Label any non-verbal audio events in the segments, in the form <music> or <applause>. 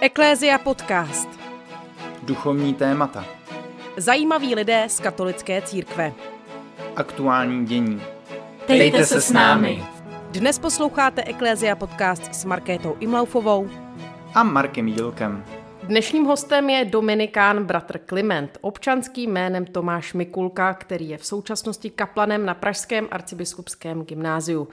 Eklézia podcast. Duchovní témata. Zajímaví lidé z katolické církve. Aktuální dění. Dejte se s námi. Dnes posloucháte Eklézia podcast s Markétou Imlaufovou A Markem Jílkem. Dnešním hostem je Dominikán bratr Kliment, občanským jménem Tomáš Mikulka, který je v současnosti kaplanem na Pražském arcibiskupském gymnáziu.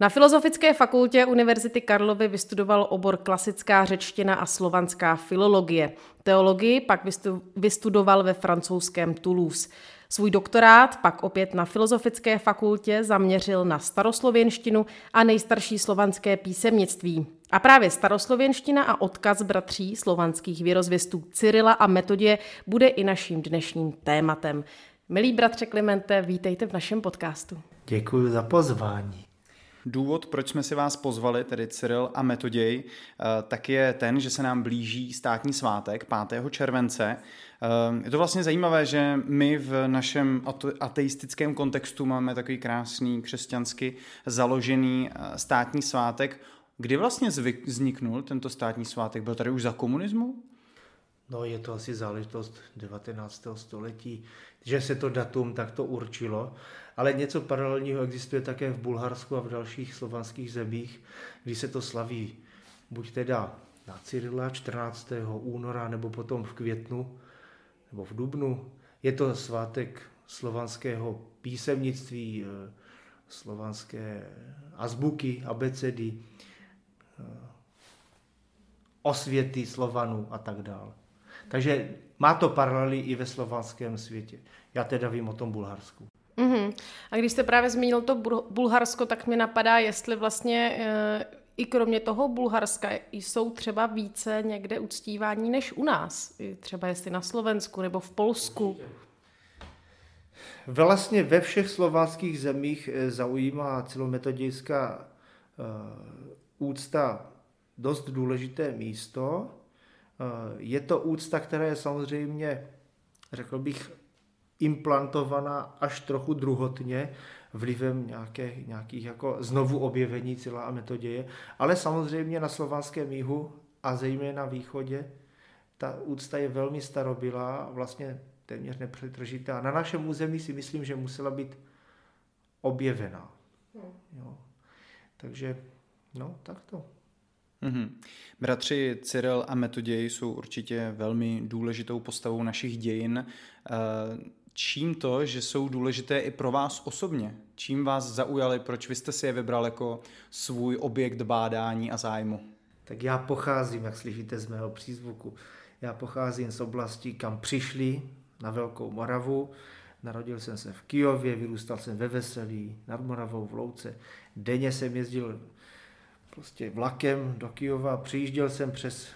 Na Filozofické fakultě Univerzity Karlovy vystudoval obor klasická řečtina a slovanská filologie. Teologii pak vystudoval ve francouzském Toulouse. Svůj doktorát pak opět na Filozofické fakultě zaměřil na staroslověnštinu a nejstarší slovanské písemnictví. A právě staroslověnština a odkaz bratří slovanských věrozvěstů Cyrila a Metodě bude i naším dnešním tématem. Milí bratře Klimente, vítejte v našem podcastu. Děkuji za pozvání. Důvod, proč jsme si vás pozvali, tedy Cyril a Metoděj, eh, tak je ten, že se nám blíží státní svátek 5. července. Eh, je to vlastně zajímavé, že my v našem ateistickém kontextu máme takový krásný křesťansky založený eh, státní svátek. Kdy vlastně vzniknul tento státní svátek? Byl tady už za komunismu? No, je to asi záležitost 19. století, že se to datum takto určilo, ale něco paralelního existuje také v Bulharsku a v dalších slovanských zemích, kdy se to slaví buď teda na Cyrila 14. února, nebo potom v květnu, nebo v dubnu. Je to svátek slovanského písemnictví, eh, slovanské azbuky, abecedy, eh, osvěty Slovanů a tak dále. Takže má to paralely i ve slovanském světě. Já teda vím o tom Bulharsku. Mm-hmm. A když jste právě zmínil to Bulharsko, tak mi napadá, jestli vlastně e, i kromě toho Bulharska jsou třeba více někde uctívání než u nás. I třeba jestli na Slovensku nebo v Polsku. Vlastně ve všech slovanských zemích eh, zaujímá celometodějská uh, úcta dost důležité místo. Eh, je to úcta, která je samozřejmě, řekl bych, implantovaná až trochu druhotně vlivem nějaké, nějakých jako znovu objevení cíla a metoděje, ale samozřejmě na slovanském jihu a zejména na východě ta úcta je velmi starobylá, vlastně téměř nepřetržitá. Na našem území si myslím, že musela být objevená. Hmm. Jo. Takže, no, tak to. Mm-hmm. Bratři Cyril a Metoděj jsou určitě velmi důležitou postavou našich dějin. Čím to, že jsou důležité i pro vás osobně? Čím vás zaujali, proč vy jste si je vybral jako svůj objekt bádání a zájmu? Tak já pocházím, jak slyšíte z mého přízvuku, já pocházím z oblasti, kam přišli na Velkou Moravu. Narodil jsem se v Kijově, vyrůstal jsem ve Veselí, nad Moravou v Louce. Denně jsem jezdil prostě vlakem do Kijova, přijížděl jsem přes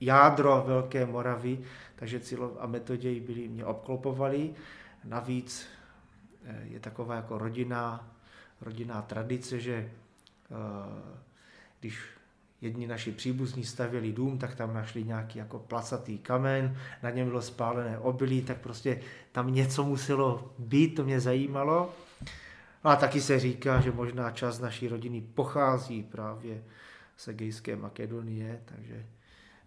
jádro Velké Moravy, takže Cilo a Metoděj byli, mě obklopovali. Navíc eh, je taková jako rodinná, rodinná tradice, že eh, když jedni naši příbuzní stavěli dům, tak tam našli nějaký jako placatý kamen, na něm bylo spálené obilí, tak prostě tam něco muselo být, to mě zajímalo. No a taky se říká, že možná část naší rodiny pochází právě z Egejské Makedonie, takže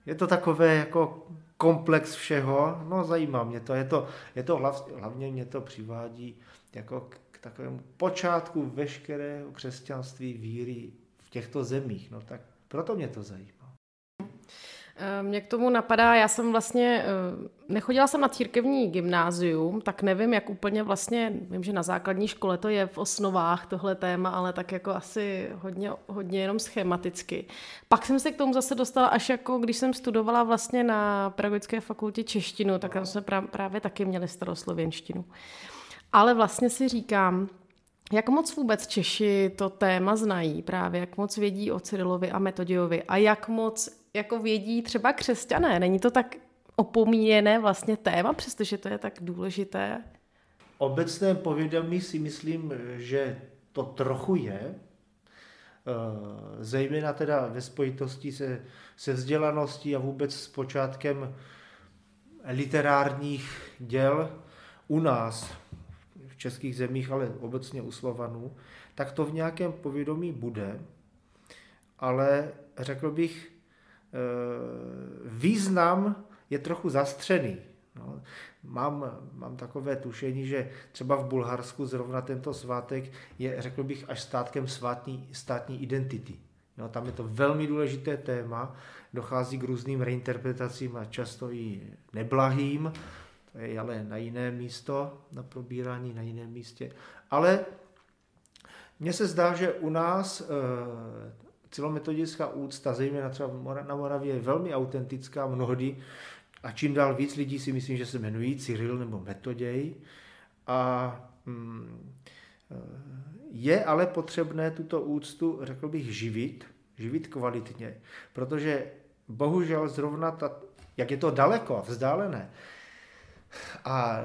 je to takové jako komplex všeho, no zajímá mě to, je to, je to hlav, hlavně mě to přivádí jako k takovému počátku veškerého křesťanství víry v těchto zemích, no tak proto mě to zajímá. Eh, mě k tomu napadá, já jsem vlastně, eh, nechodila jsem na církevní gymnázium, tak nevím, jak úplně vlastně, vím, že na základní škole to je v osnovách tohle téma, ale tak jako asi hodně, hodně jenom schematicky. Pak jsem se k tomu zase dostala až jako, když jsem studovala vlastně na pedagogické fakultě češtinu, tak tam jsme právě taky měli staroslověnštinu. Ale vlastně si říkám, jak moc vůbec Češi to téma znají právě, jak moc vědí o Cyrilovi a Metodiovi a jak moc jako vědí třeba křesťané? Není to tak opomíjené vlastně téma, přestože to je tak důležité? Obecné povědomí si myslím, že to trochu je, eh, zejména teda ve spojitosti se, se vzdělaností a vůbec s počátkem literárních děl u nás, v českých zemích, ale obecně u Slovanů, tak to v nějakém povědomí bude, ale řekl bych, význam je trochu zastřený. No, mám, mám takové tušení, že třeba v Bulharsku zrovna tento svátek je, řekl bych, až státkem svátní, státní identity. No, tam je to velmi důležité téma, dochází k různým reinterpretacím a často i neblahým, to je ale na jiné místo, na probírání na jiném místě. Ale mně se zdá, že u nás e, celometodická úcta, zejména třeba na Moravě, je velmi autentická mnohdy a čím dál víc lidí si myslím, že se jmenují Cyril nebo Metoděj. A mm, je ale potřebné tuto úctu, řekl bych, živit, živit kvalitně, protože bohužel zrovna ta, jak je to daleko vzdálené a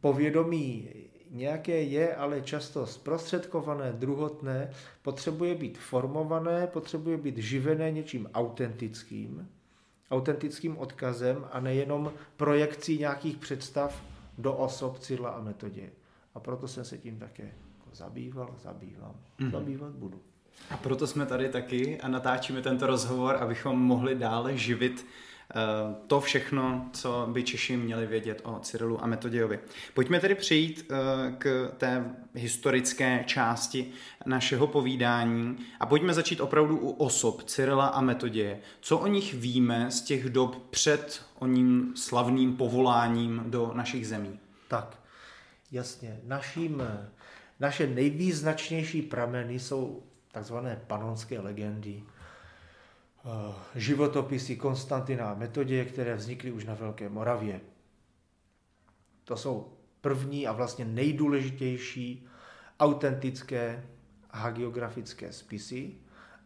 povědomí nějaké je, ale často zprostředkované, druhotné, potřebuje být formované, potřebuje být živené něčím autentickým, autentickým odkazem a nejenom projekcí nějakých představ do osob Cyrla a metodě. A proto jsem se tím také zabýval, zabývám, mm-hmm. zabývat budu. A proto jsme tady taky a natáčíme tento rozhovor, abychom mohli dále živit to všechno, co by Češi měli vědět o Cyrilu a Metodějovi. Pojďme tedy přejít eh, k té historické části našeho povídání a pojďme začít opravdu u osob Cyrila a Metoděje. Co o nich víme z těch dob před oním slavným povoláním do našich zemí? Tak, jasně. Naším, naše nejvýznačnější prameny jsou takzvané panonské legendy, Eh, životopisy Konstantina a Metodě, které vznikly už na Velké Moravě. To jsou první a vlastně nejdůležitější autentické hagiografické spisy,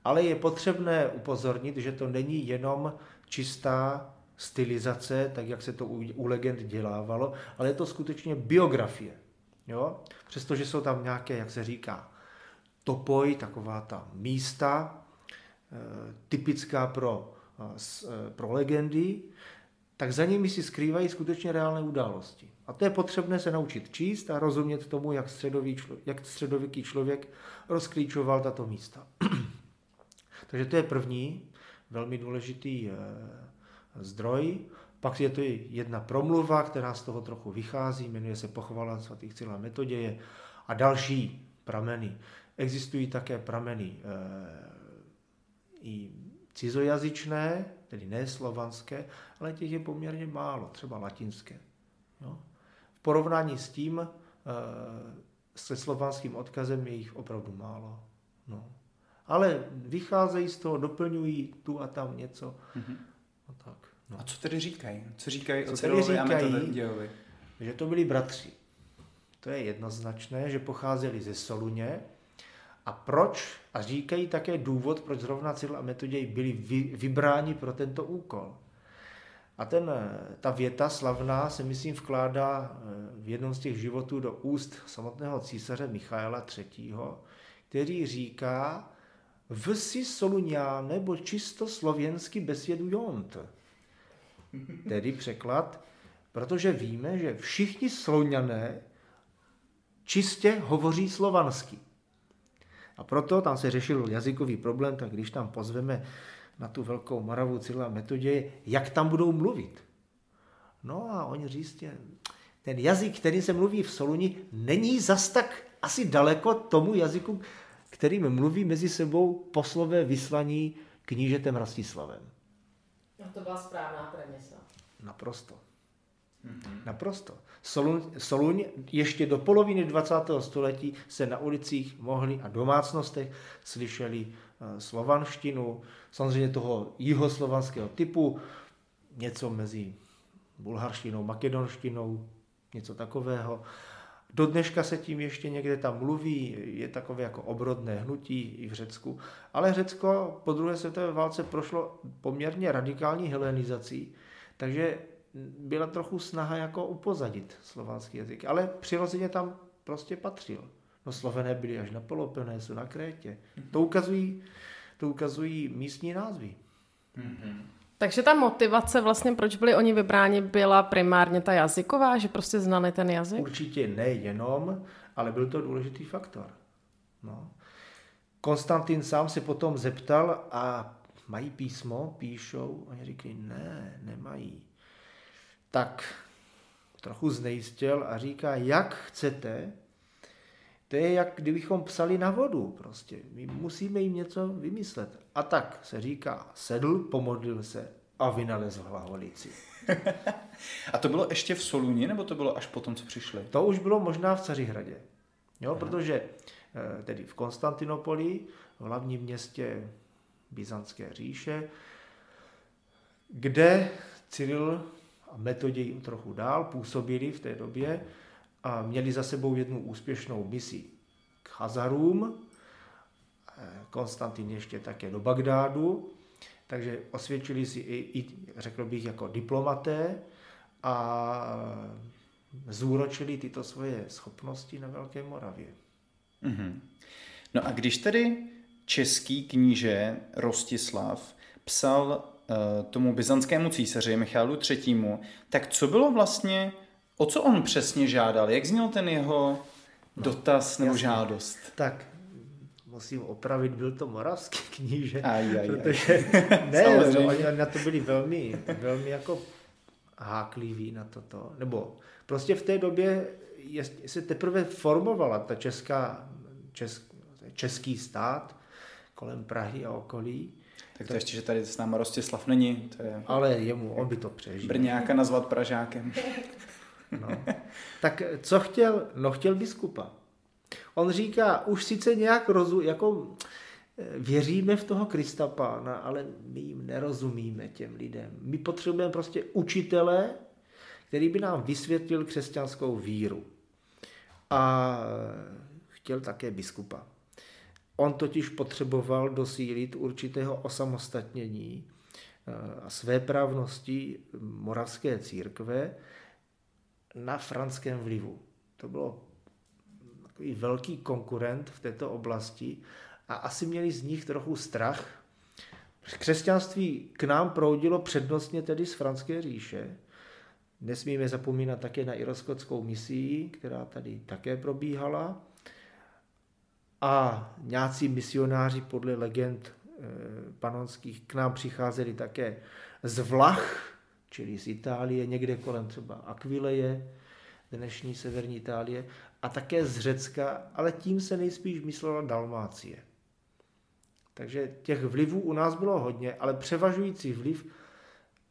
ale je potřebné upozornit, že to není jenom čistá stylizace, tak jak se to u, legend dělávalo, ale je to skutečně biografie. Jo? Přestože jsou tam nějaké, jak se říká, topoj, taková ta místa, Eh, typická pro, eh, eh, pro legendy, tak za nimi si skrývají skutečně reálné události. A to je potřebné se naučit číst a rozumět tomu, jak, středový člo, jak středověký člověk rozklíčoval tato místa. <clears throat> Takže to je první velmi důležitý zdroj. Pak je to jedna promluva, která z toho trochu vychází, jmenuje se Pochvala svatých Cila Metoděje a další prameny. Existují také prameny i cizojazyčné, tedy ne slovanské, ale těch je poměrně málo, třeba latinské. No. V porovnání s tím, e, se slovanským odkazem je jich opravdu málo. No. Ale vycházejí z toho, doplňují tu a tam něco. Mm-hmm. No tak, no. A co tedy říkají? Co říkají co o tedy říkají, že to byli bratři. To je jednoznačné, že pocházeli ze Soluně, a proč? A říkají také důvod, proč zrovna Cyril a Metoděj byli vy, vybráni pro tento úkol. A ten, ta věta slavná se, myslím, vkládá eh, v jednom z těch životů do úst samotného císaře Michaela III., který říká, vsi soluňá nebo čisto slověnsky besjedujont. Tedy překlad, protože víme, že všichni slouňané čistě hovoří slovansky. A proto tam se řešil jazykový problém, tak když tam pozveme na tu velkou Moravu Cyrila Metodě, jak tam budou mluvit. No a oni říct, ten jazyk, který se mluví v Soluni, není zas tak asi daleko tomu jazyku, kterým mluví mezi sebou poslové vyslaní knížetem Rastislavem. No to byla správná premisa. Naprosto. Mm-hmm. Naprosto. Soluň, Soluň ještě do poloviny 20. století se na ulicích mohli a domácnostech slyšeli uh, slovanštinu, samozřejmě toho jihoslovanského typu, něco mezi bulharštinou, makedonštinou, něco takového. Do dneška se tím ještě někde tam mluví, je takové jako obrodné hnutí i v Řecku. Ale Řecko po druhé světové válce prošlo poměrně radikální helenizací, takže byla trochu snaha jako upozadit slovanský jazyk, ale přirozeně tam prostě patřil. No Slovené byli až na Peloponésu, na Krétě. To ukazují, to ukazují místní názvy. Mm-hmm. Takže ta motivace vlastně, proč byli oni vybráni, byla primárně ta jazyková, že prostě znali ten jazyk? Určitě nejenom, ale byl to důležitý faktor. No. Konstantin sám se potom zeptal a mají písmo, píšou, oni říkají, ne, nemají. Tak trochu znejistil a říká, jak chcete, to je jak kdybychom psali na vodu prostě. My musíme jim něco vymyslet. A tak se říká, sedl, pomodlil se a vynalezl hlavolici. <laughs> a to bylo ještě v Soluni, nebo to bylo až potom, co přišli? To už bylo možná v Cařihradě. Jo, protože eh, tedy v Konstantinopoli, v hlavním městě Byzantské říše, kde Cyril a Metoděj trochu dál působili v té době a měli za sebou jednu úspěšnou misi k Hazarům, eh, Konstantin ještě také do Bagdádu, takže osvědčili si i, i řekl bych, jako diplomaté a zúročili tyto svoje schopnosti na Velké Moravě. Mm-hmm. No a když tedy český kníže Rostislav psal tomu byzantskému císaři Michalu III., tak co bylo vlastně, o co on přesně žádal? Jak zněl ten jeho no, dotaz nebo jasný. žádost? Tak, musím opravit, byl to moravský <laughs> kníže, aj, aj, protože aj. <laughs> ne, oni na to byli velmi, velmi jako hákliví na toto, nebo prostě v té době se teprve formovala ta česká, česk, český stát kolem Prahy a okolí. Tak to, to ještě, že tady s náma Rostislav není. To je... Ale jemu, on by to přežil. Brňáka nazvat Pražákem. no. Tak co chtěl? No chtěl biskupa. On říká, už sice nějak rozu, jako eh, věříme v toho Krista Pána, ale my jim nerozumíme těm lidem. My potřebujeme prostě učitele, který by nám vysvětlil křesťanskou víru. A chtěl také biskupa. On totiž potřeboval dosílit určitého osamostatnění eh, a své právnosti moravské církve na franském vlivu. To bylo takový velký konkurent v této oblasti a asi měli z nich trochu strach. Křesťanství k nám proudilo přednostně tedy z Franské říše. Nesmíme zapomínat také na iroskotskou misii, která tady také probíhala. A nějací misionáři podle legend eh, panonských k nám přicházeli také z Vlach, čili z Itálie, někde kolem třeba Aquileje, dnešní severní Itálie, a také z Řecka, ale tím se nejspíš myslela Dalmácie. Takže těch vlivů u nás bylo hodně, ale převažující vliv,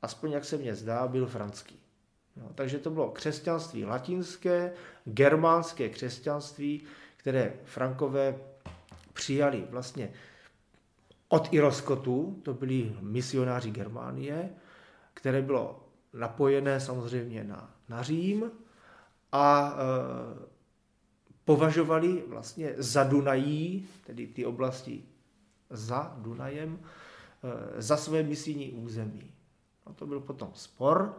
aspoň jak se mně zdá, byl franský. No, takže to bylo křesťanství latinské, germánské křesťanství, které Frankové přijali vlastně od Iroskotu, to byli misionáři Germánie, které bylo napojené samozřejmě na, na Řím a e, považovali vlastně za Dunají, tedy ty oblasti za Dunajem, e, za své misijní území. No to byl potom spor,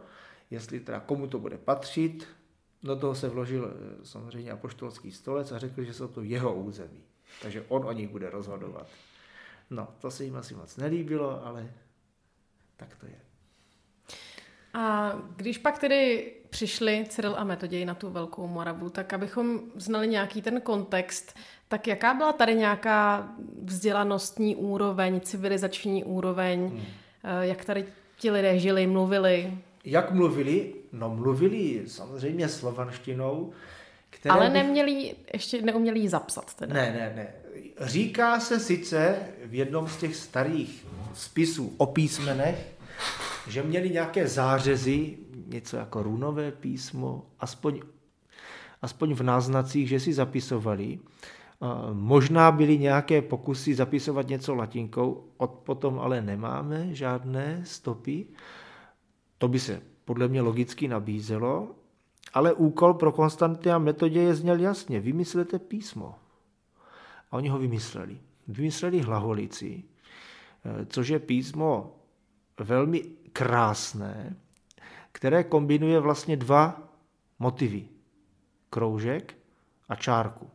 jestli teda komu to bude patřit. Do toho se vložil e, samozřejmě apoštolský stolec a řekl, že jsou to jeho území. Takže on o nich bude rozhodovat. No, to se jim asi moc nelíbilo, ale tak to je. A když pak tedy přišli Cyril a Metoděj na tu Velkou Moravu, tak abychom znali nějaký ten kontext, tak jaká byla tady nějaká vzdělanostní úroveň, civilizační úroveň, hmm. Eh, jak tady ti lidé žili, mluvili? Jak mluvili? No mluvili samozřejmě slovanštinou, které Ale neměli, ještě neuměli ji zapsat teda. Ne, ne, ne. Říká se sice v jednom z těch starých spisů o písmenech, že měli nějaké zářezy, něco jako runové písmo, aspoň, aspoň v náznacích, že si zapisovali. Možná byly nějaké pokusy zapisovat něco latinkou, od potom ale nemáme žádné stopy. To by se podle mě logicky nabízelo, ale úkol pro Konstantina metodě je zněl jasně, vymyslete písmo. A oni ho vymysleli. Vymysleli hlaholici, což je písmo velmi krásné, které kombinuje vlastně dva motivy. Kroužek a čárku.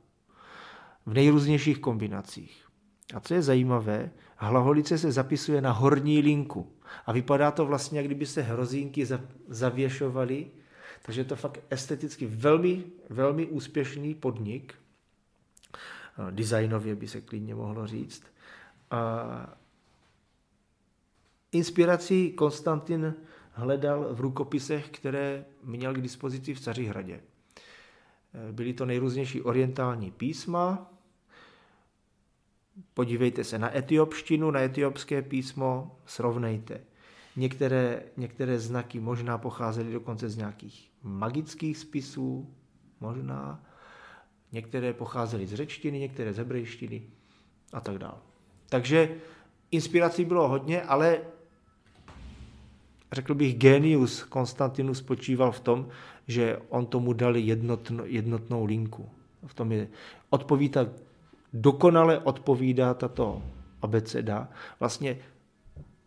V nejrůznějších kombinacích. A co je zajímavé, hlaholice se zapisuje na horní linku. A vypadá to vlastně, jak kdyby se hrozínky zavěšovaly. Takže je to fakt esteticky velmi, velmi úspěšný podnik. Designově by se klidně mohlo říct. A inspiraci Konstantin hledal v rukopisech, které měl k dispozici v Cařihradě. Byly to nejrůznější orientální písma. Podívejte se na etiopštinu, na etiopské písmo, srovnejte. Některé, některé znaky možná pocházely dokonce z nějakých magických spisů, možná. Některé pocházely z řečtiny, některé z hebrejštiny a tak dále. Takže inspirací bylo hodně, ale řekl bych, genius Konstantinus spočíval v tom, že on tomu dal jednotno, jednotnou linku. V tom je, odpovídá, dokonale odpovídá tato abeceda vlastně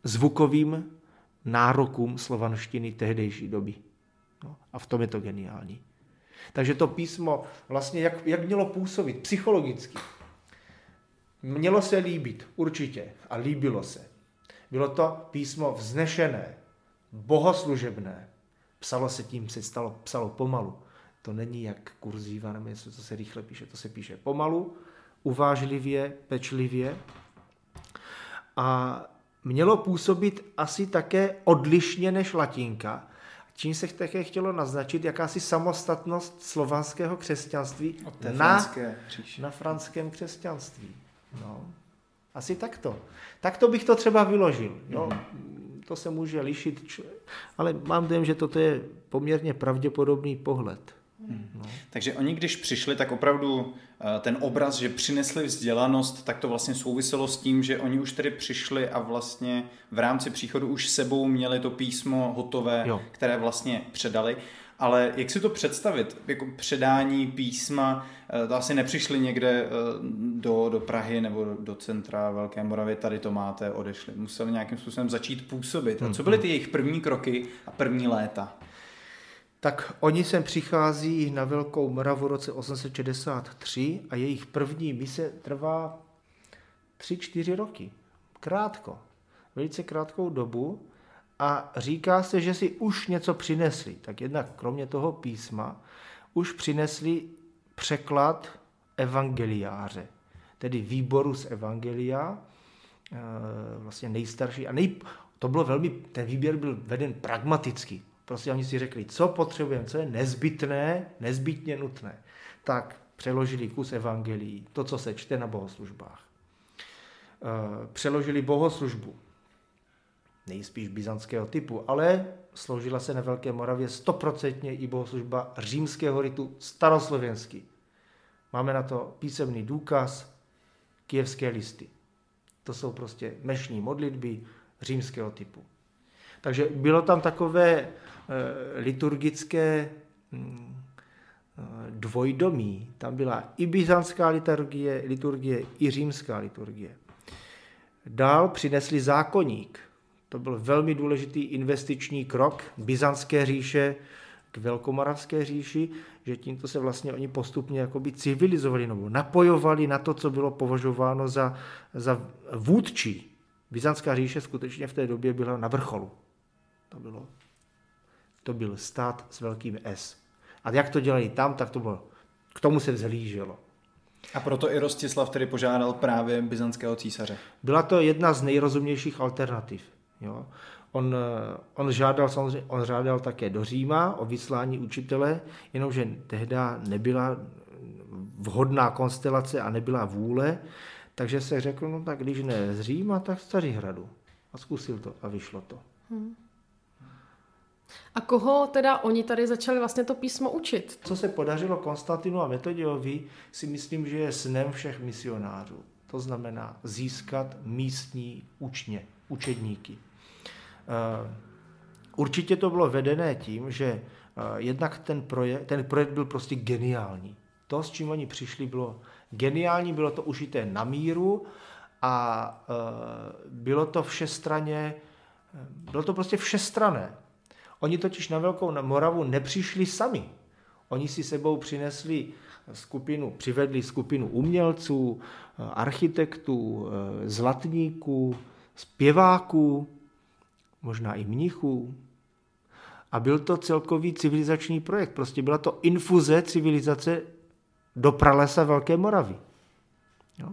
zvukovým nárokům slovanštiny tehdejší doby. No, a v tom je to geniální. Takže to písmo vlastně, jak, jak mělo působit psychologicky, mělo se líbit, určitě, a líbilo se. Bylo to písmo vznešené, bohoslužebné. Psalo se tím, se stalo, psalo pomalu. To není jak kurzíva nebo něco, co se rychle píše. To se píše pomalu, uvážlivě, pečlivě. A mělo působit asi také odlišně než latinka, čím se také chtělo naznačit jakási samostatnost slovanského křesťanství na, na franském křesťanství. No. Asi takto. Takto bych to třeba vyložil. Jo. Mm. To se může lišit, ale mám dojem, že toto je poměrně pravděpodobný pohled. Hmm. No. Takže oni, když přišli, tak opravdu eh, ten obraz, že přinesli vzdělanost, tak to vlastně souviselo s tím, že oni už tedy přišli a vlastně v rámci příchodu už sebou měli to písmo hotové, jo. které vlastně předali. Ale jak si to představit, jako předání písma, eh, to asi nepřišli někde eh, do, do Prahy nebo do, do centra Velké Moravy, tady to máte, odešli. Museli nějakým způsobem začít působit. A co byly ty jejich první kroky a první léta? Tak oni sem přichází na Velkou Moravu v roce 863 a jejich první mise trvá 3-4 roky. Krátko. Velice krátkou dobu a říká se, že si už něco přinesli. Tak jednak kromě toho písma už přinesli překlad evangeliáře, tedy výboru z evangelia, eh, vlastně nejstarší. A nej, to bylo velmi, ten výběr byl veden pragmaticky. Prostě oni si řekli, co potřebujeme, co je nezbytné, nezbytně nutné. Tak přeložili kus evangelií, to, co se čte na bohoslužbách. Eh, přeložili bohoslužbu, nejspíš byzantského typu, ale sloužila se na Velké Moravě stoprocentně i bohoslužba římského ritu staroslovenský. Máme na to písemný důkaz, kijevské listy. To jsou prostě mešní modlitby římského typu. Takže bylo tam takové liturgické hm, eh, dvojdomí. Tam byla i byzantská liturgie, liturgie, i římská liturgie. Dál přinesli zákoník. To byl velmi důležitý investiční krok byzantské říše k velkomoravské říši, že tímto se vlastně oni postupně jakoby civilizovali nebo napojovali na to, co bylo považováno za, za vůdčí. Byzantská říše skutečně v té době byla na vrcholu. To bylo to byl stát s velkým S. A jak to dělali tam, tak to bylo, k tomu se vzhlíželo. A proto i Rostislav tedy požádal právě byzantského císaře. Byla to jedna z nejrozumnějších alternativ. Jo. On, on, žádal, samozřejmě, on žádal také do Říma o vyslání učitele, jenomže tehdy nebyla vhodná konstelace a nebyla vůle, takže se řekl, no tak když ne z Říma, tak z Cařihradu. A zkusil to a vyšlo to. Hmm. A koho teda oni tady začali vlastně to písmo učit? Co se podařilo Konstantinu a Metodiovi, si myslím, že je snem všech misionářů. To znamená získat místní učně, učedníky. Eh, určitě to bylo vedené tím, že eh, jednak ten projekt, ten projekt byl prostě geniální. To, s čím oni přišli, bylo geniální, bylo to užité na míru a eh, bylo to všestraně, bylo to prostě všestrané. Oni totiž na Velkou Moravu nepřišli sami. Oni si sebou přinesli skupinu, přivedli skupinu umělců, architektů, zlatníků, zpěváků, možná i mnichů. A byl to celkový civilizační projekt. Prostě byla to infuze civilizace do pralesa Velké Moravy. Jo?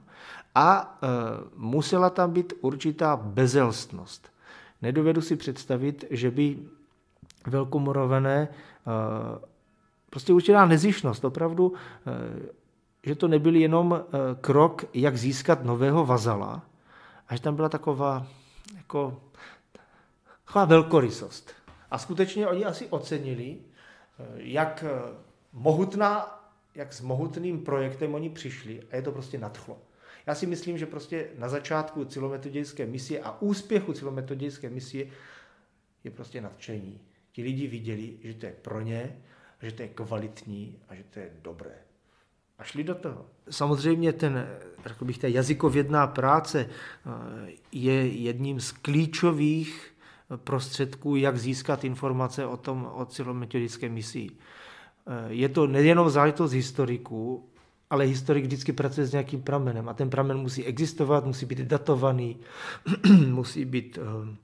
A e, musela tam být určitá bezelstnost. nedovedu si představit, že by velkomorované prostě určitá nezišnost, opravdu, že to nebyl jenom krok, jak získat nového vazala, a že tam byla taková, jako, taková velkorysost. A skutečně oni asi ocenili, jak mohutná, jak s mohutným projektem oni přišli a je to prostě nadchlo. Já si myslím, že prostě na začátku celometodické misie a úspěchu celometodické misie je prostě nadšení. Ti lidi viděli, že to je pro ně, že to je kvalitní a že to je dobré. A šli do toho. Samozřejmě ten, řekl bych, ta jazykovědná práce eh, je jedním z klíčových prostředků, jak získat informace o tom, o celometodické misii. Eh, je to nejenom záležitost historiků, ale historik vždycky pracuje s nějakým pramenem a ten pramen musí existovat, musí být datovaný, <clears throat> musí být eh,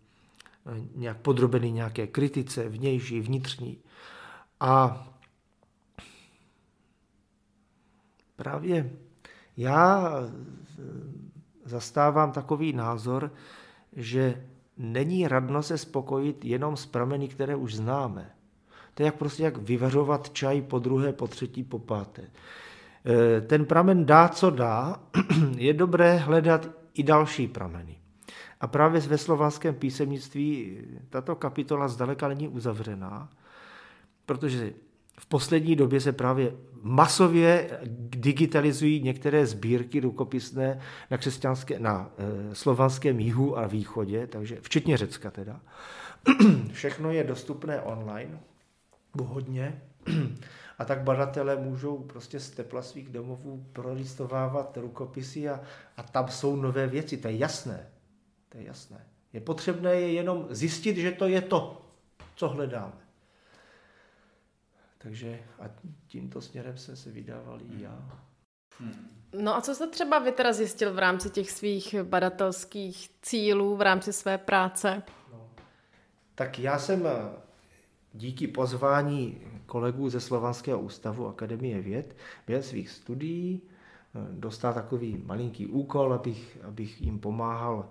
nějak podrobený nějaké kritice, vnější, vnitřní. A právě já eh, zastávám takový názor, že není radno se spokojit jenom s prameny, které už známe. To je jak prostě jak vyvařovat čaj po druhé, po třetí, po páté. Eh, ten pramen dá, co dá, <clears throat> je dobré hledat i další prameny. A právě ve slovanském písemnictví tato kapitola zdaleka není uzavřená, protože v poslední době se právě masově digitalizují některé sbírky rukopisné na, křesťanské, na e, slovanském jihu a východě, takže včetně Řecka teda. <clears throat> Všechno je dostupné online, hodně. <clears throat> A tak badatelé můžou prostě z tepla svých domovů prolistovávat rukopisy a, a tam jsou nové věci, to je jasné. To je jasné. Je potřebné je jenom zjistit, že to je to, co hledáme. Takže a tímto směrem jsem se vydával i já. No a co jste třeba vy teda zjistil v rámci těch svých badatelských cílů, v rámci své práce? No, tak já jsem díky pozvání kolegů ze Slovanského ústavu Akademie věd během svých studií eh, dostal takový malinký úkol, abych, abych jim pomáhal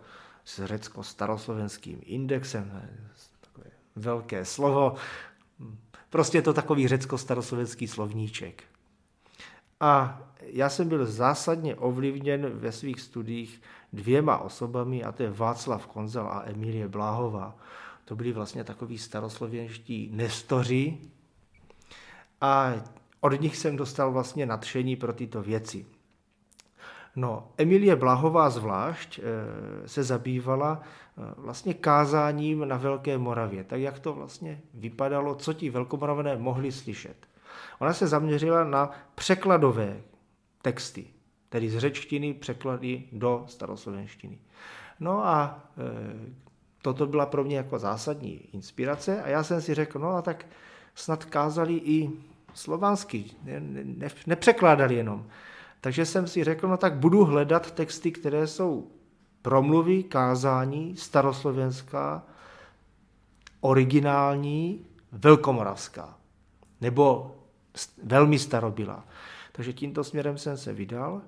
s řecko-staroslovenským indexem, takové velké slovo, prostě to takový řecko-staroslovenský slovníček. A já jsem byl zásadně ovlivněn ve svých studiích dvěma osobami, a to je Václav Konzel a Emilie Bláhová. To byli vlastně takový staroslověnští nestoři a od nich jsem dostal vlastně nadšení pro tyto věci. No, Emilie Blahová zvlášť eh, se zabývala eh, vlastně kázáním na Velké Moravě, tak jak to vlastně vypadalo, co ti velkomoravené mohli slyšet. Ona se zaměřila na překladové texty, tedy z řečtiny překlady do staroslovenštiny. No a e, toto byla pro mě jako zásadní inspirace a já jsem si řekl, no a tak snad kázali i slovansky, ne, ne, nepřekládali jenom. Takže jsem si řekl, no tak budu hledat texty, které jsou promluvy, kázání, staroslovenská, originální, velkomoravská, nebo velmi starobylá. Takže tímto směrem jsem se vydal,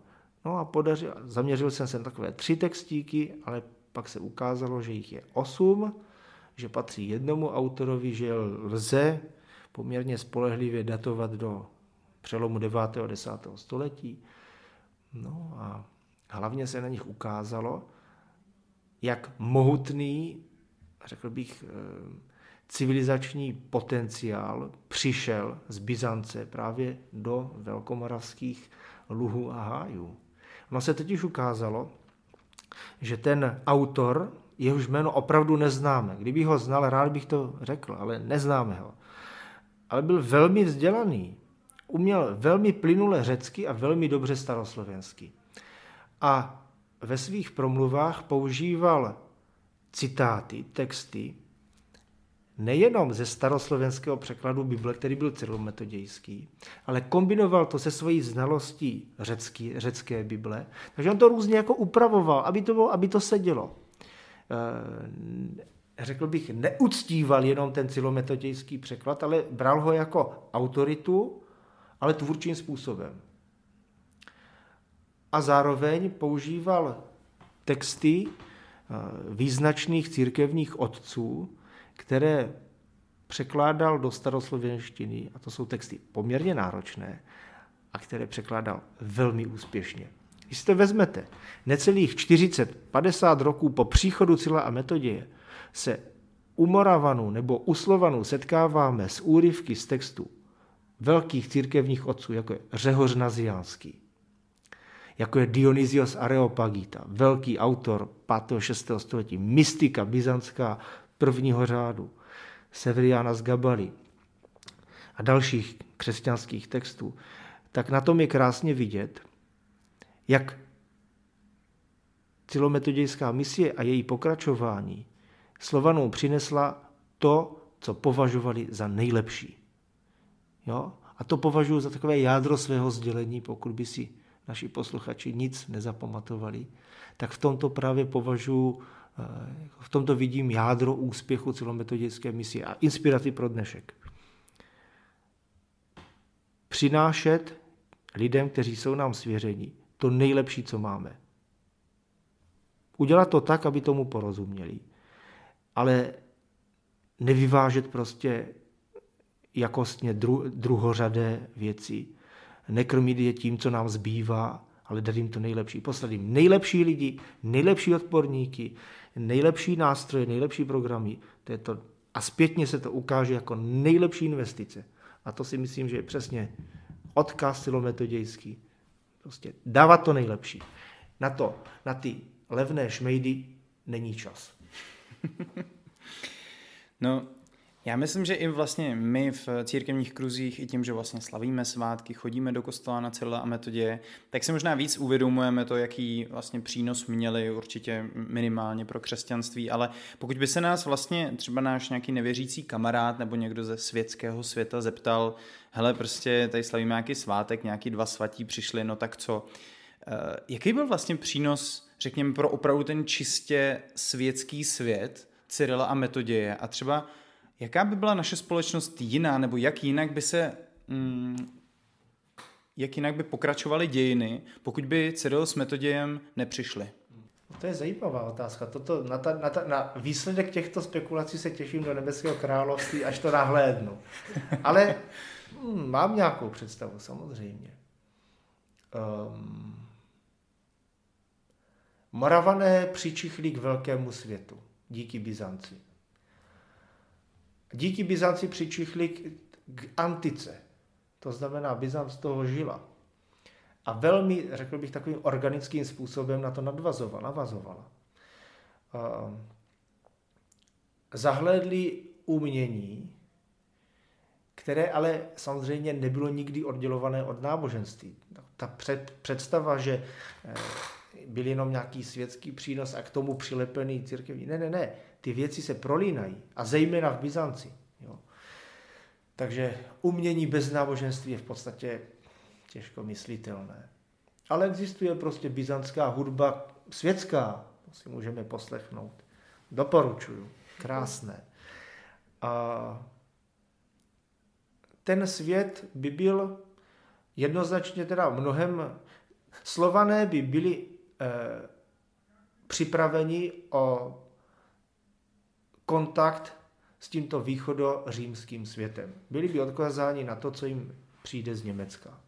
no a podařil, zaměřil jsem se na takové tři textíky, ale pak se ukázalo, že jich je osm, že patří jednomu autorovi, že lze poměrně spolehlivě datovat do přelomu 9. a 10. století. No a hlavně se na nich ukázalo, jak mohutný, řekl bych, eh, civilizační potenciál přišel z Byzance právě do velkomoravských luhů a hájů. No se totiž ukázalo, že ten autor, jehož jméno opravdu neznáme, kdyby ho znal, rád bych to řekl, ale neznáme ho, ale byl velmi vzdělaný, uměl velmi plynule řecky a velmi dobře staroslovensky. A ve svých promluvách používal citáty, texty, nejenom ze staroslovenského překladu Bible, který byl cyrometodějský, ale kombinoval to se svojí znalostí řecky, řecké Bible. Takže on to různě jako upravoval, aby to, bylo, aby to sedělo. Eh, řekl bych, neuctíval jenom ten cyrometodějský překlad, ale bral ho jako autoritu, ale tvůrčím způsobem. A zároveň používal texty, význačných církevních otců, které překládal do staroslověnštiny, a to jsou texty poměrně náročné, a které překládal velmi úspěšně. Když si to vezmete, necelých 40-50 roků po příchodu Cila a Metoděje se u Moravanů nebo u Slovanů setkáváme s úryvky z textu velkých církevních otců, jako je Řehoř Naziánský, jako je Dionysios Areopagita, velký autor 5. 6. století, mystika byzantská prvního řádu, Severiana z Gabali a dalších křesťanských textů, tak na tom je krásně vidět, jak celometodějská misie a její pokračování Slovanům přinesla to, co považovali za nejlepší. Jo? A to považuji za takové jádro svého sdělení, pokud by si naši posluchači nic nezapamatovali, tak v tomto právě považuji, eh, v tomto vidím jádro úspěchu celometodické misie a inspiraci pro dnešek. Přinášet lidem, kteří jsou nám svěření, to nejlepší, co máme. Udělat to tak, aby tomu porozuměli. Ale nevyvážet prostě jakostně dru, druhořadé věci. Nekrmit je tím, co nám zbývá, ale dát jim to nejlepší. Poslat jim nejlepší lidi, nejlepší odporníky, nejlepší nástroje, nejlepší programy. To je to. A zpětně se to ukáže jako nejlepší investice. A to si myslím, že je přesně odkaz silometodějský. Prostě dávat to nejlepší. Na to, na ty levné šmejdy není čas. <laughs> No, já myslím, že i vlastně my v církevních kruzích, i tím, že vlastně slavíme svátky, chodíme do kostela na Cyrila a metodě, tak si možná víc uvědomujeme to, jaký vlastně přínos měli určitě minimálně pro křesťanství, ale pokud by se nás vlastně třeba náš nějaký nevěřící kamarád nebo někdo ze světského světa zeptal, hele, prostě tady slavíme nějaký svátek, nějaký dva svatí přišli, no tak co? Eh, jaký byl vlastně přínos, řekněme, pro opravdu ten čistě světský svět Cyrila a Metoděje a třeba Jaká by byla naše společnost jiná, nebo jak jinak by se, mm, jak jinak by pokračovaly dějiny, pokud by Cyril s Metodějem nepřišli? No, to je zajímavá otázka. Toto, na, ta, na, ta, na výsledek těchto spekulací se těším do nebeského království, až to nahlédnu. <laughs> Ale hm, mám nějakou představu, samozřejmě. Um, Moravané přičichli k velkému světu díky Byzanci. Díky Byzanci přičichli k, k antice. To znamená, Byzanc toho žila. A velmi, řekl bych, takovým organickým způsobem na to nadvazovala, navazovala. Zahlédli umění, které ale samozřejmě nebylo nikdy oddělované od náboženství. Ta před, představa, že eh, byl jenom nějaký světský přínos a k tomu přilepený církevní. Ne, ne, ne ty věci se prolínají. A zejména v Byzanci. Jo. Takže umění bez náboženství je v podstatě těžko myslitelné. Ale existuje prostě byzantská hudba světská, to si můžeme poslechnout. Doporučuju. Krásné. A ten svět by byl jednoznačně teda mnohem, slované by byli eh, připraveni o kontakt s tímto východořímským světem. Byli by odkazáni na to, co jim přijde z Německa.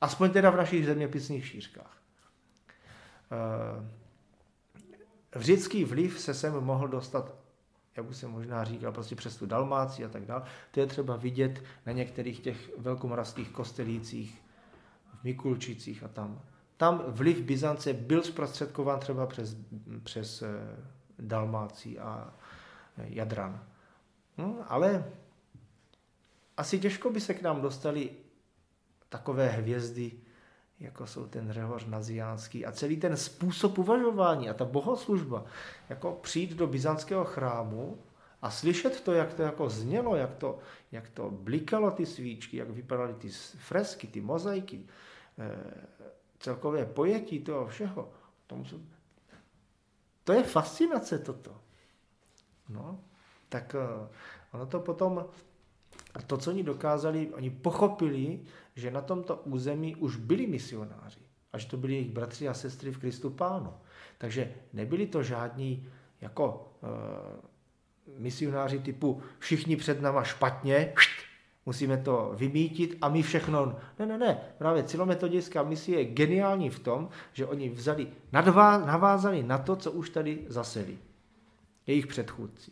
Aspoň teda v našich zeměpisných šířkách. Eh, vřický vliv se sem mohl dostat, jak už jsem možná říkal, prostě přes tu Dalmáci a tak dále. To je třeba vidět na některých těch velkomoravských kostelících, v Mikulčicích a tam. Tam vliv Byzance byl zprostředkován třeba přes, přes eh, Dalmáci a Jadran. No, ale asi těžko by se k nám dostali takové hvězdy, jako jsou ten Řehoř Naziánský a celý ten způsob uvažování a ta bohoslužba, jako přijít do byzantského chrámu a slyšet to, jak to jako znělo, jak to, jak to blikalo ty svíčky, jak vypadaly ty fresky, ty mozaiky, eh, celkové pojetí toho všeho. To je fascinace toto. No, tak eh, ono to potom, to, co oni dokázali, oni pochopili, že na tomto území už byli misionáři. a že to byli jejich bratři a sestry v Kristu Pánu. Takže nebyli to žádní jako e, misionáři typu všichni před náma špatně, musíme to vymítit a my všechno. Ne, ne, ne, právě celometodějská misie je geniální v tom, že oni vzali, nadvá, navázali na to, co už tady zaseli. Jejich předchůdci.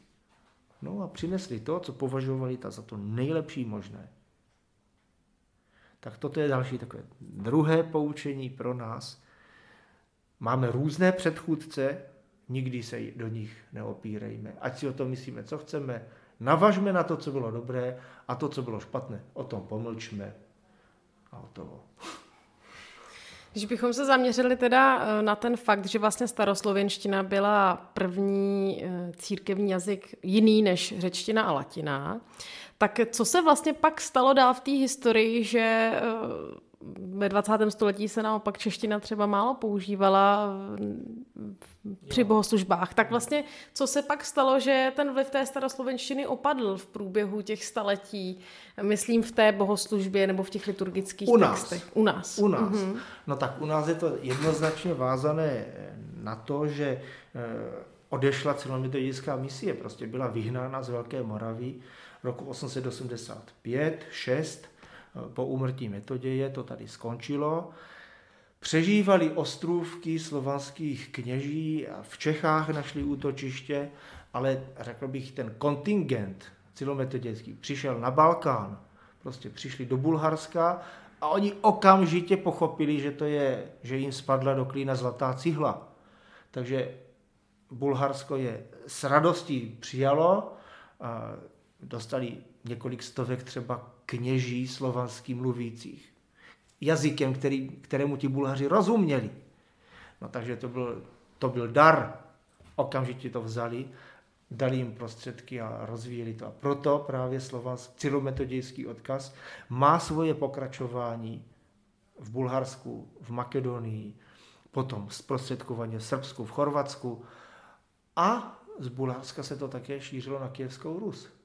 No a přinesli to, co považovali ta za to nejlepší možné. Tak toto je další takové druhé poučení pro nás. Máme různé předchůdce, nikdy se do nich neopírejme. Ať si o tom myslíme, co chceme, navažme na to, co bylo dobré a to, co bylo špatné, o tom pomlčme a hotovo. Když bychom se zaměřili teda eh, na ten fakt, že vlastně staroslověnština byla první eh, církevní jazyk jiný než řečtina a latina, tak co se vlastně pak stalo dál v té historii, že eh, ve 20. století se naopak čeština třeba málo používala při bohoslužbách. Tak vlastně, co se pak stalo, že ten vliv té staroslovenštiny opadl v průběhu těch staletí, myslím v té bohoslužbě nebo v těch liturgických u nás. textech? U nás. U nás. Mm-hmm. No tak u nás je to jednoznačně vázané na to, že eh, odešla celometodická misie, prostě byla vyhnána z Velké Moravy roku 885, 6, po úmrtí Metoděje to tady skončilo. Přežívali ostrůvky slovanských kněží a v Čechách našli útočiště, ale řekl bych, ten kontingent celometodějský přišel na Balkán, prostě přišli do Bulharska a oni okamžitě pochopili, že to je, že jim spadla do klína zlatá cihla. Takže Bulharsko je s radostí přijalo, dostali několik stovek třeba kněží slovanský mluvících. Jazykem, který, kterému ti Bulhaři rozuměli. No takže to byl, to byl dar. Okamžitě to vzali, dali jim prostředky a rozvíjeli to. A proto právě slovanský cyrilometodějský odkaz má svoje pokračování v Bulharsku, v Makedonii, potom zprostředkovaně v Srbsku, v Chorvatsku a z Bulharska se to také šířilo na Kijevskou Rus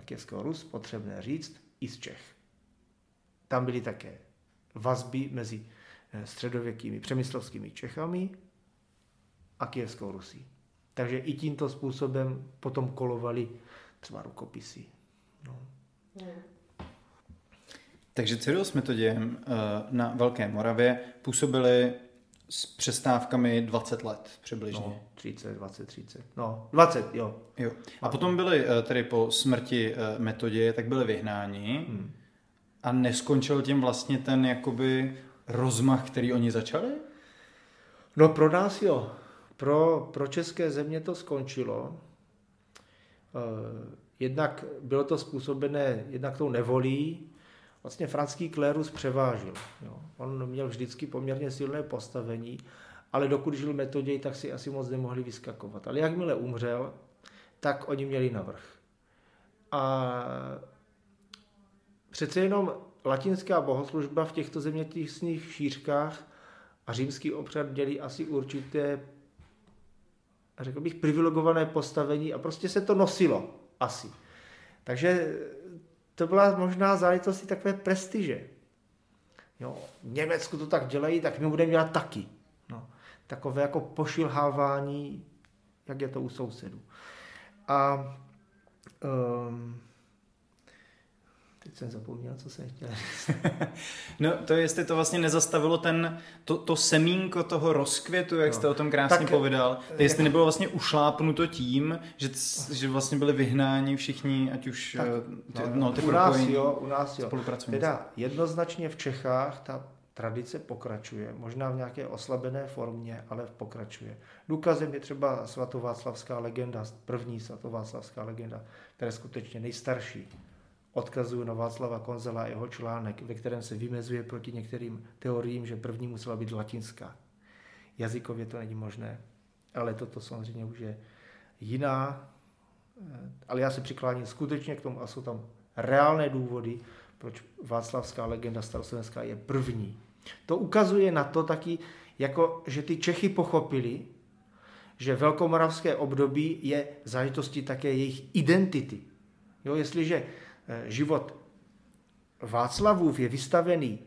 tak je Rus potřebné říct i z Čech. Tam byly také vazby mezi eh, středověkými přemyslovskými Čechami a Kijevskou Rusí. Takže i tímto způsobem potom kolovali třeba rukopisy. No. Takže s metodějem eh, na Velké Moravě působili s přestávkami 20 let přibližně. No, 30, 20, 30. No, 20, jo. jo. A potom byli eh, tedy po smrti eh, metodě, tak byli vyhnáni hmm. a neskončil tím vlastně ten jakoby rozmach, který oni začali? No pro nás jo. Pro, pro české země to skončilo. Eh, jednak bylo to způsobené jednak tou nevolí, vlastně franský klérus převážil. Jo. On měl vždycky poměrně silné postavení, ale dokud žil metoděj, tak si asi moc nemohli vyskakovat. Ale jakmile umřel, tak oni měli navrh. A přece jenom latinská bohoslužba v těchto zemětisných šířkách a římský obřad měli asi určité, řekl bych, privilegované postavení a prostě se to nosilo asi. Takže to byla možná záležitost takové prestiže. Jo, v Německu to tak dělají, tak my budeme dělat taky. No, takové jako pošilhávání, jak je to u sousedů. A um, Teď jsem zapomněl, co jsem chtěl říct. <laughs> no to jestli to vlastně nezastavilo ten, to, to semínko toho rozkvětu, jak no. jste o tom krásně tak, povídal, to jestli nebylo vlastně ušlápnuto tím, že, že vlastně byli vyhnáni všichni, ať už tak, eh, no, no, ty u nás jo, u nás jo. Teda jednoznačně v Čechách ta tradice pokračuje, možná v nějaké oslabené formě, ale pokračuje. Důkazem je třeba svatováclavská legenda, první svatováclavská legenda, která je skutečně nejstarší odkazuju na Václava Konzela a jeho článek, ve kterém se vymezuje proti některým teoriím, že první musela být latinská. Jazykově to není možné, ale toto samozřejmě už je jiná, eh, ale já se přikláním skutečně k tomu a jsou tam reálné důvody, proč Václavská legenda staroslovenská je první. To ukazuje na to taky, jako, že ty Čechy pochopili, že velkomoravské období je záležitostí také jejich identity. Jo, jestliže život Václavův je vystavený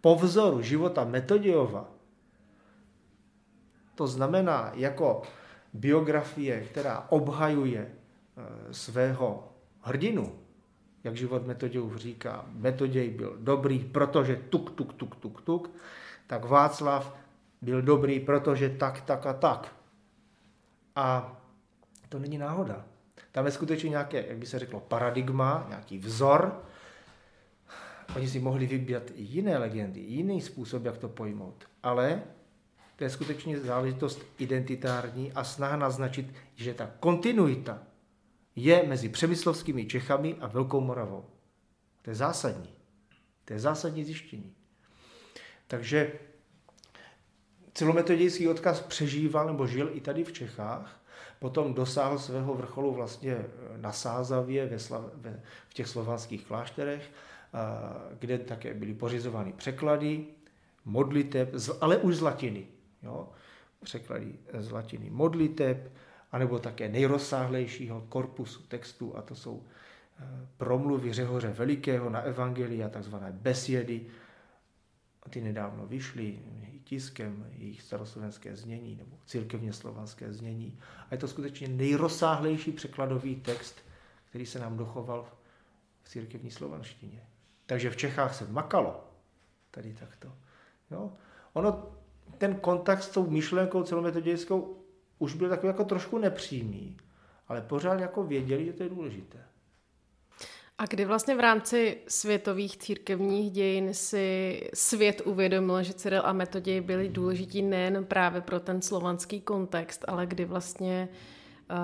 po vzoru života Metodějova, to znamená jako biografie, která obhajuje eh, svého hrdinu, jak život Metodějův říká, Metoděj byl dobrý, protože tuk, tuk, tuk, tuk, tuk, tak Václav byl dobrý, protože tak, tak a tak. A to není náhoda. Tam je skutečně nějaké, jak by se řeklo, paradigma, nějaký vzor. Oni si mohli vybírat i jiné legendy, jiný způsob, jak to pojmout. Ale to je skutečně záležitost identitární a snaha naznačit, že ta kontinuita je mezi přemyslovskými Čechami a Velkou Moravou. To je zásadní. To je zásadní zjištění. Takže celometodický odkaz přežíval nebo žil i tady v Čechách, potom dosáhl svého vrcholu vlastně na Sázavě ve, ve, v těch slovanských klášterech, kde také byly pořizovány překlady, modliteb, ale už z latiny. Jo? Překlady z latiny modliteb, anebo také nejrozsáhlejšího korpusu textů, a to jsou eh, promluvy Řehoře Velikého na Evangelia, takzvané besědy. Ty nedávno vyšly tiskem, jejich staroslovenské znění nebo církevně slovanské znění. A je to skutečně nejrozsáhlejší překladový text, který se nám dochoval v církevní slovanštině. Takže v Čechách se makalo. Tady takto. Jo? Ono, ten kontakt s tou myšlenkou celometodějskou už byl takový jako trošku nepřímý, ale pořád jako věděli, že to je důležité. A kdy vlastně v rámci světových církevních dějin si svět uvědomil, že Cyril a Metoděj byli důležití nejen právě pro ten slovanský kontext, ale kdy vlastně uh,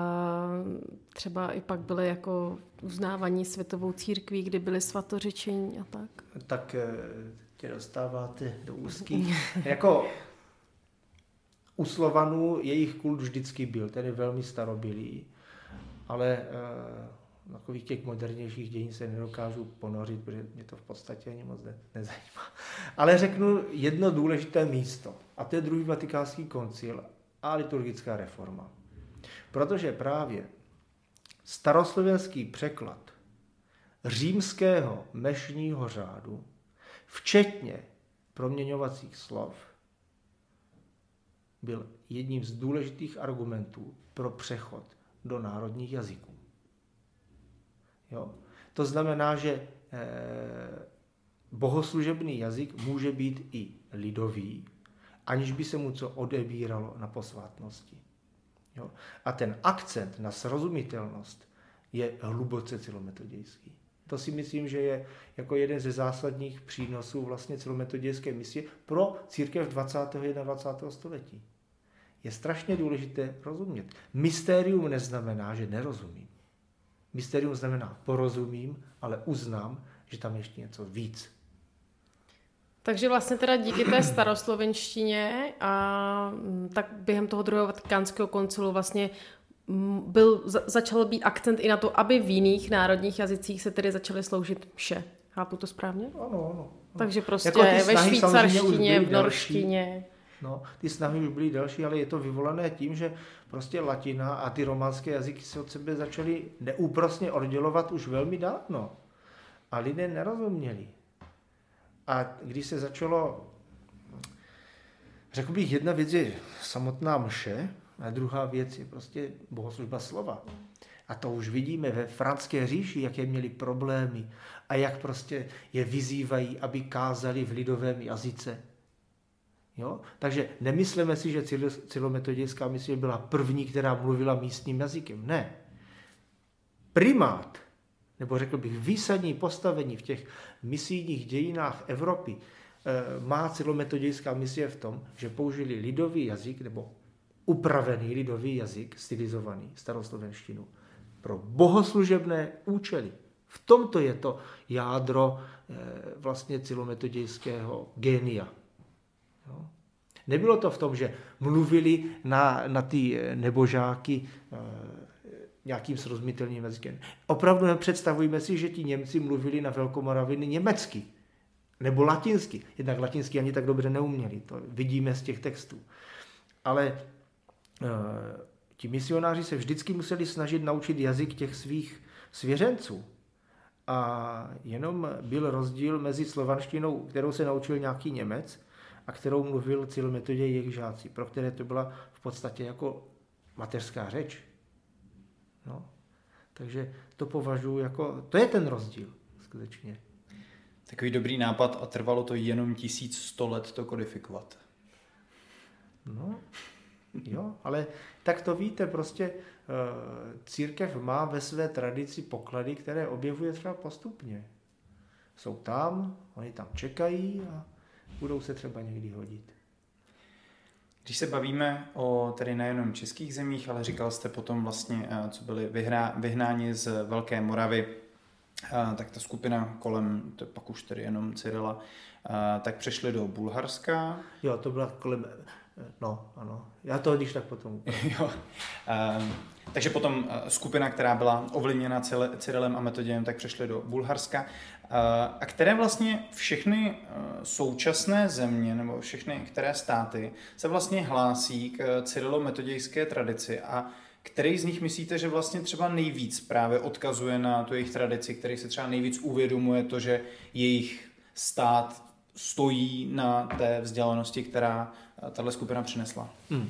třeba i pak byly jako uznávaní světovou církví, kdy byly svatořečení a tak? Tak eh, tě dostáváte do úzkých. <laughs> jako u Slovanů jejich kult vždycky byl, je velmi starobilý, ale uh, takových těch modernějších dějin se nedokážu ponořit, protože mě to v podstatě ani moc ne, nezajímá. Ale řeknu jedno důležité místo, a to je druhý vatikánský koncil a liturgická reforma. Protože právě staroslovenský překlad římského mešního řádu, včetně proměňovacích slov, byl jedním z důležitých argumentů pro přechod do národních jazyků. Jo? To znamená, že e, bohoslužebný jazyk může být i lidový, aniž by se mu co odebíralo na posvátnosti. Jo? A ten akcent na srozumitelnost je hluboce celometodějský. To si myslím, že je jako jeden ze zásadních přínosů vlastně celometodějské misie pro církev 20. a 21. století. Je strašně důležité rozumět. Mystérium neznamená, že nerozumím. Mystérium znamená porozumím, ale uznám, že tam ještě něco víc. Takže vlastně teda díky té staroslovenštině a tak během toho druhého vatikánského koncilu vlastně byl, začal být akcent i na to, aby v jiných národních jazycích se tedy začaly sloužit vše. Chápu to správně? Ano, ano. ano. Takže prostě jako ve švýcarštině, v norštině. No, ty snahy už byly další, ale je to vyvolané tím, že prostě latina a ty románské jazyky se od sebe začaly neúprosně oddělovat už velmi dávno. A lidé nerozuměli. A když se začalo, řekl bych, jedna věc je samotná mše, a druhá věc je prostě bohoslužba slova. A to už vidíme ve franské říši, jaké měli problémy a jak prostě je vyzývají, aby kázali v lidovém jazyce. Jo? Takže nemyslíme si, že celometodějská misie byla první, která mluvila místním jazykem. Ne. Primát, nebo řekl bych výsadní postavení v těch misijních dějinách Evropy eh, má celometodějská misie v tom, že použili lidový jazyk nebo upravený lidový jazyk, stylizovaný staroslovenštinu, pro bohoslužebné účely. V tomto je to jádro eh, vlastně celometodějského génia. Nebylo to v tom, že mluvili na, na ty eh, nebožáky e, nějakým srozumitelným jazykem. Opravdu nepředstavujeme si, že ti Němci mluvili na Velkomoraviny německy nebo latinsky. Jednak latinsky ani tak dobře neuměli, to vidíme z těch textů. Ale e, ti misionáři se vždycky museli snažit naučit jazyk těch svých svěřenců. a jenom byl rozdíl mezi slovanštinou, kterou se naučil nějaký Němec, a kterou mluvil cílometodě jejich žáci, pro které to byla v podstatě jako mateřská řeč. No. Takže to považuji jako, to je ten rozdíl skutečně. Takový dobrý nápad a trvalo to jenom 1100 let to kodifikovat. No, jo, ale tak to víte, prostě eh, církev má ve své tradici poklady, které objevuje třeba postupně. Jsou tam, oni tam čekají a budou se třeba někdy hodit. Když se bavíme o tedy nejenom českých zemích, ale říkal jste potom vlastně, eh, co byli vyhrá, vyhnáni z Velké Moravy, eh, tak ta skupina kolem, to pak už tedy jenom Cyrila, eh, tak přešli do Bulharska. Jo, to byla kolem, no, ano. Já to když tak potom. <laughs> jo. Takže potom skupina, která byla ovlivněna Cyrilem a Metodějem, tak přešli do Bulharska a které vlastně všechny eh, současné země nebo všechny které státy se vlastně hlásí k eh, cyrilo-metodějské tradici a který z nich myslíte, že vlastně třeba nejvíc právě odkazuje na tu jejich tradici, který se třeba nejvíc uvědomuje to, že jejich stát stojí na té vzdělanosti, která eh, tahle skupina přinesla? Hmm.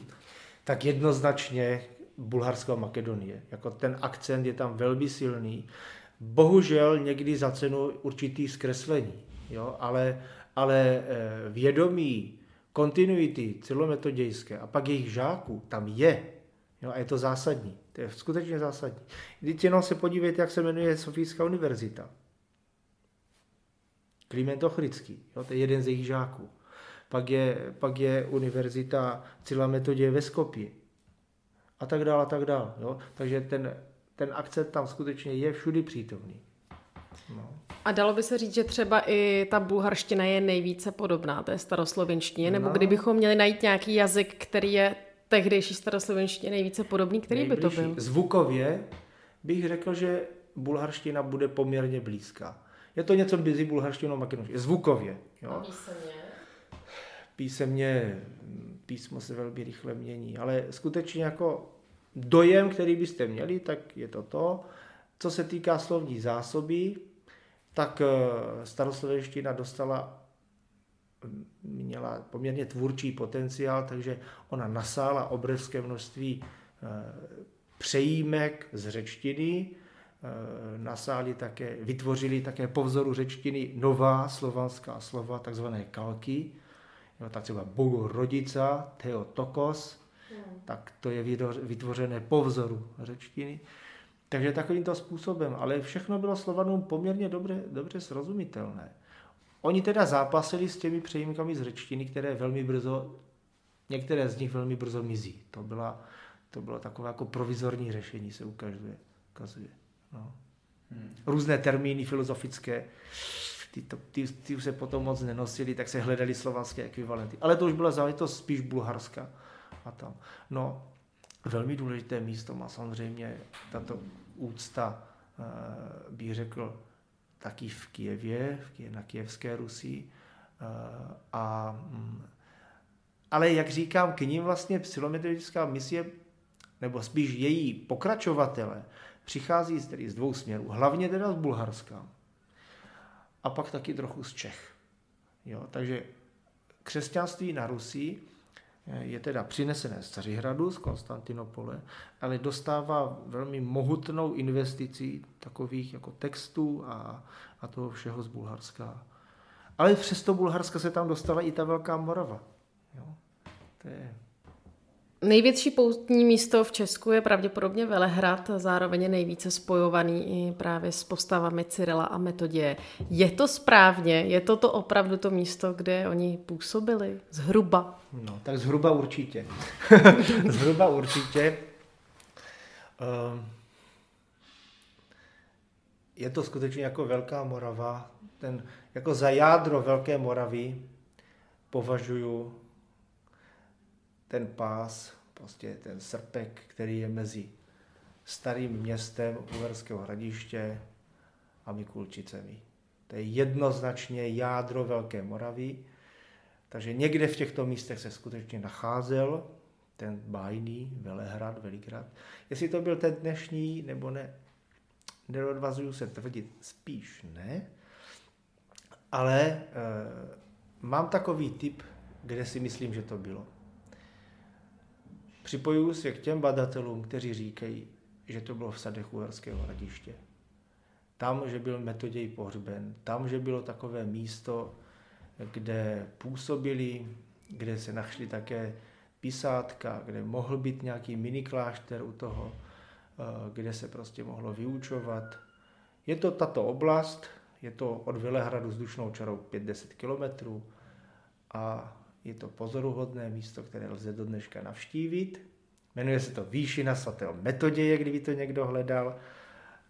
Tak jednoznačně Bulharsko a Makedonie. Jako ten akcent je tam velmi silný bohužel někdy za cenu určitý zkreslení, jo? Ale, ale eh, vědomí kontinuity celometodějské a pak jejich žáků tam je. Jo? A je to zásadní. To je skutečně zásadní. Když jenom se podívejte, jak se jmenuje Sofijská univerzita. Kliment Ochrický, jo? to je jeden z jejich žáků. Pak je, pak je univerzita Cila Metodě ve Skopě. A tak dále, a tak dále. Takže ten ten akcent tam skutečně je všudy přítomný. No. A dalo by se říct, že třeba i ta bulharština je nejvíce podobná té staroslovenštině, nebo no. kdybychom měli najít nějaký jazyk, který je tehdejší staroslovenštině nejvíce podobný, který Nejbližší. by to byl? Zvukově bych řekl, že bulharština bude poměrně blízká. Je to něco mezi bulharštinou a makedonštinou. Zvukově. Jo? A písemně? Písemně písmo se velmi rychle mění, ale skutečně jako dojem, který byste měli, tak je to to. Co se týká slovní zásoby, tak eh, staroslovenština dostala, měla poměrně tvůrčí potenciál, takže ona nasála obrovské množství eh, přejímek z řečtiny, eh, nasáli také, vytvořili také po vzoru řečtiny nová slovanská slova, takzvané kalky, tak třeba Bogu rodica, Theotokos, Hmm. tak to je vytvořené po vzoru řečtiny. Takže takovýmto způsobem, ale všechno bylo Slovanům poměrně dobře, dobře srozumitelné. Oni teda zápasili s těmi přejímkami z řečtiny, které velmi brzo, některé z nich velmi brzo mizí. To, byla, to bylo takové jako provizorní řešení, se ukazuje. ukazuje. No. Hmm. Různé termíny filozofické, ty, to, ty, ty se potom moc nenosili, tak se hledali slovanské ekvivalenty. Ale to už byla záležitost spíš bulharská a tam. No, velmi důležité místo má samozřejmě tato úcta, eh, bych řekl, taky v Kijevě, na Kijevské Rusi. Eh, a, mm, ale jak říkám, k ním vlastně psylometrická misie, nebo spíš její pokračovatele, přichází tedy z dvou směrů. Hlavně teda z Bulharska. A pak taky trochu z Čech. Jo, takže křesťanství na Rusii je teda přinesené z Cařihradu, z Konstantinopole, ale dostává velmi mohutnou investici takových jako textů a, a toho všeho z Bulharska. Ale přesto Bulharska se tam dostala i ta Velká Morava. Jo? To je Největší poutní místo v Česku je pravděpodobně Velehrad, zároveň je nejvíce spojovaný i právě s postavami Cyrila a Metodě. Je to správně? Je to to opravdu to místo, kde oni působili? Zhruba? No, tak zhruba určitě. <laughs> zhruba určitě. Ehm, je to skutečně jako Velká Morava. Ten, jako za jádro Velké Moravy považuju ten pás, prostě ten srpek, který je mezi starým městem Uherského hradiště a Mikulčicemi. To je jednoznačně jádro Velké Moravy, takže někde v těchto místech se skutečně nacházel ten bájný Velehrad, Veligrad. Jestli to byl ten dnešní nebo ne, Neodvazuju se tvrdit, spíš ne. Ale e, mám takový typ, kde si myslím, že to bylo. Připojuju se k těm badatelům, kteří říkají, že to bylo v sadech Uherského hradiště. Tam, že byl metoděj pohřben, tam, že bylo takové místo, kde působili, kde se našli také pisátka, kde mohl být nějaký mini klášter u toho, eh, kde se prostě mohlo vyučovat. Je to tato oblast, je to od Velehradu vzdušnou čarou 5-10 kilometrů a je to pozoruhodné místo, které lze do dneška navštívit. Jmenuje se to Výšina svatého Metoděje, kdyby to někdo hledal.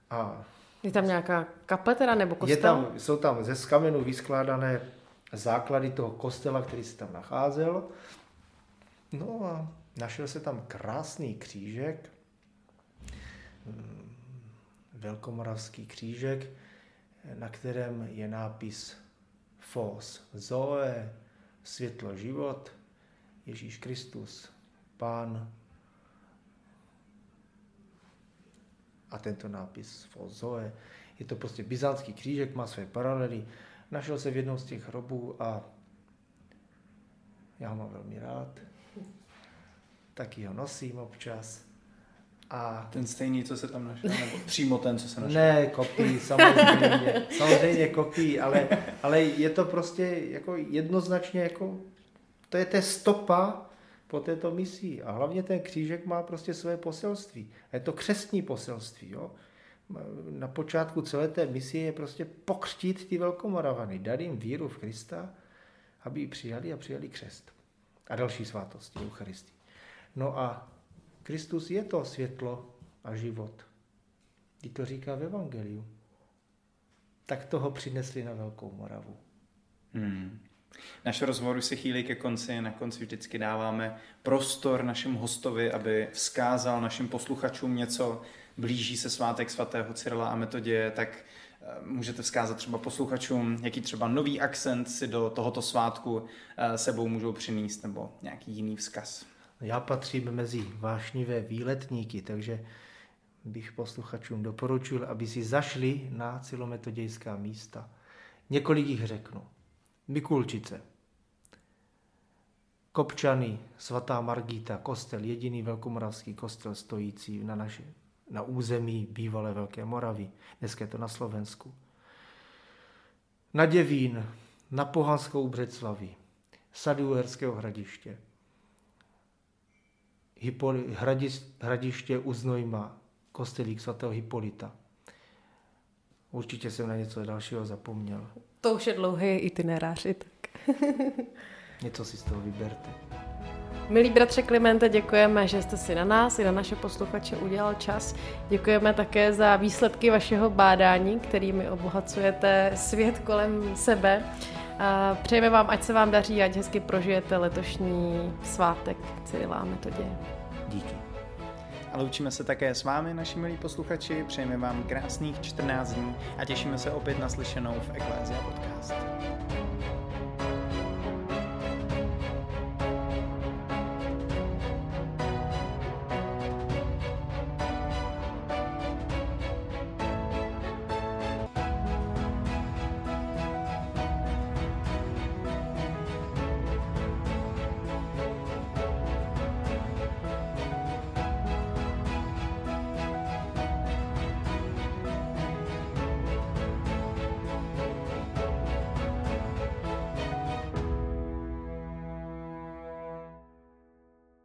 A je tam nějaká kaple teda, nebo kostel? Je tam, jsou tam ze skamenů vyskládané základy toho kostela, který se tam nacházel. No a našel se tam krásný křížek, mm, velkomoravský křížek, na kterém je nápis Fos Zoe, světlo život, Ježíš Kristus, Pán. A tento nápis Fos Zoe, je to prostě byzantský křížek, má své paralely, našel se v jednom z těch hrobů a já ho mám velmi rád. Taky ho nosím občas. A ten stejný, co se tam našel? <laughs> Nebo přímo ten, co se našel? Ne, kopí, samozřejmě. <laughs> samozřejmě kopí, ale, ale je to prostě jako jednoznačně jako, to je ta stopa po této misi. A hlavně ten křížek má prostě své poselství. A je to křestní poselství. Jo? Na počátku celé té misie je prostě pokřtít ty velkomoravany, dát jim víru v Krista, aby ji přijali a přijali křest. A další svátosti, Eucharistii. No a Kristus je to světlo a život. Kdy to říká v Evangeliu. Tak toho přinesli na Velkou Moravu. Hmm. Naš rozhovor se chýlí ke konci, na konci vždycky dáváme prostor našemu hostovi, aby vzkázal našim posluchačům něco, blíží se svátek svatého Cyrila a Metoděje, tak eh, můžete vzkázat třeba posluchačům, jaký třeba nový akcent si do tohoto svátku eh, sebou můžou přinést, nebo nějaký jiný vzkaz. Já patřím mezi vášnivé výletníky, takže bych posluchačům doporučil, aby si zašli na celometodějská místa. Několik jich řeknu. Mikulčice, Kopčany, svatá Margita, kostel, jediný velkomoravský kostel stojící na, naše, na území bývalé Velké Moravy. Dneska je to na Slovensku. Na Děvín, na Pohanskou Břeclaví, sadu Uherského hradiště, Hippoli, hradiště u Znojma, kostelík svatého Hipolita. Určitě jsem na něco dalšího zapomněl. To už je dlouhý itinerář i tak. <laughs> něco si z toho vyberte. Milí bratře Klimente, děkujeme, že jste si na nás i na naše posluchače udělal čas. Děkujeme také za výsledky vašeho bádání, kterými obohacujete svět kolem sebe. Přejeme vám, ať se vám daří, ať hezky prožijete letošní svátek Cyrila Metodě. Díky. A loučíme se také s vámi, naši milí posluchači. Přejeme vám krásných 14 dní a těšíme se opět na slyšenou v Ecclesia Podcast.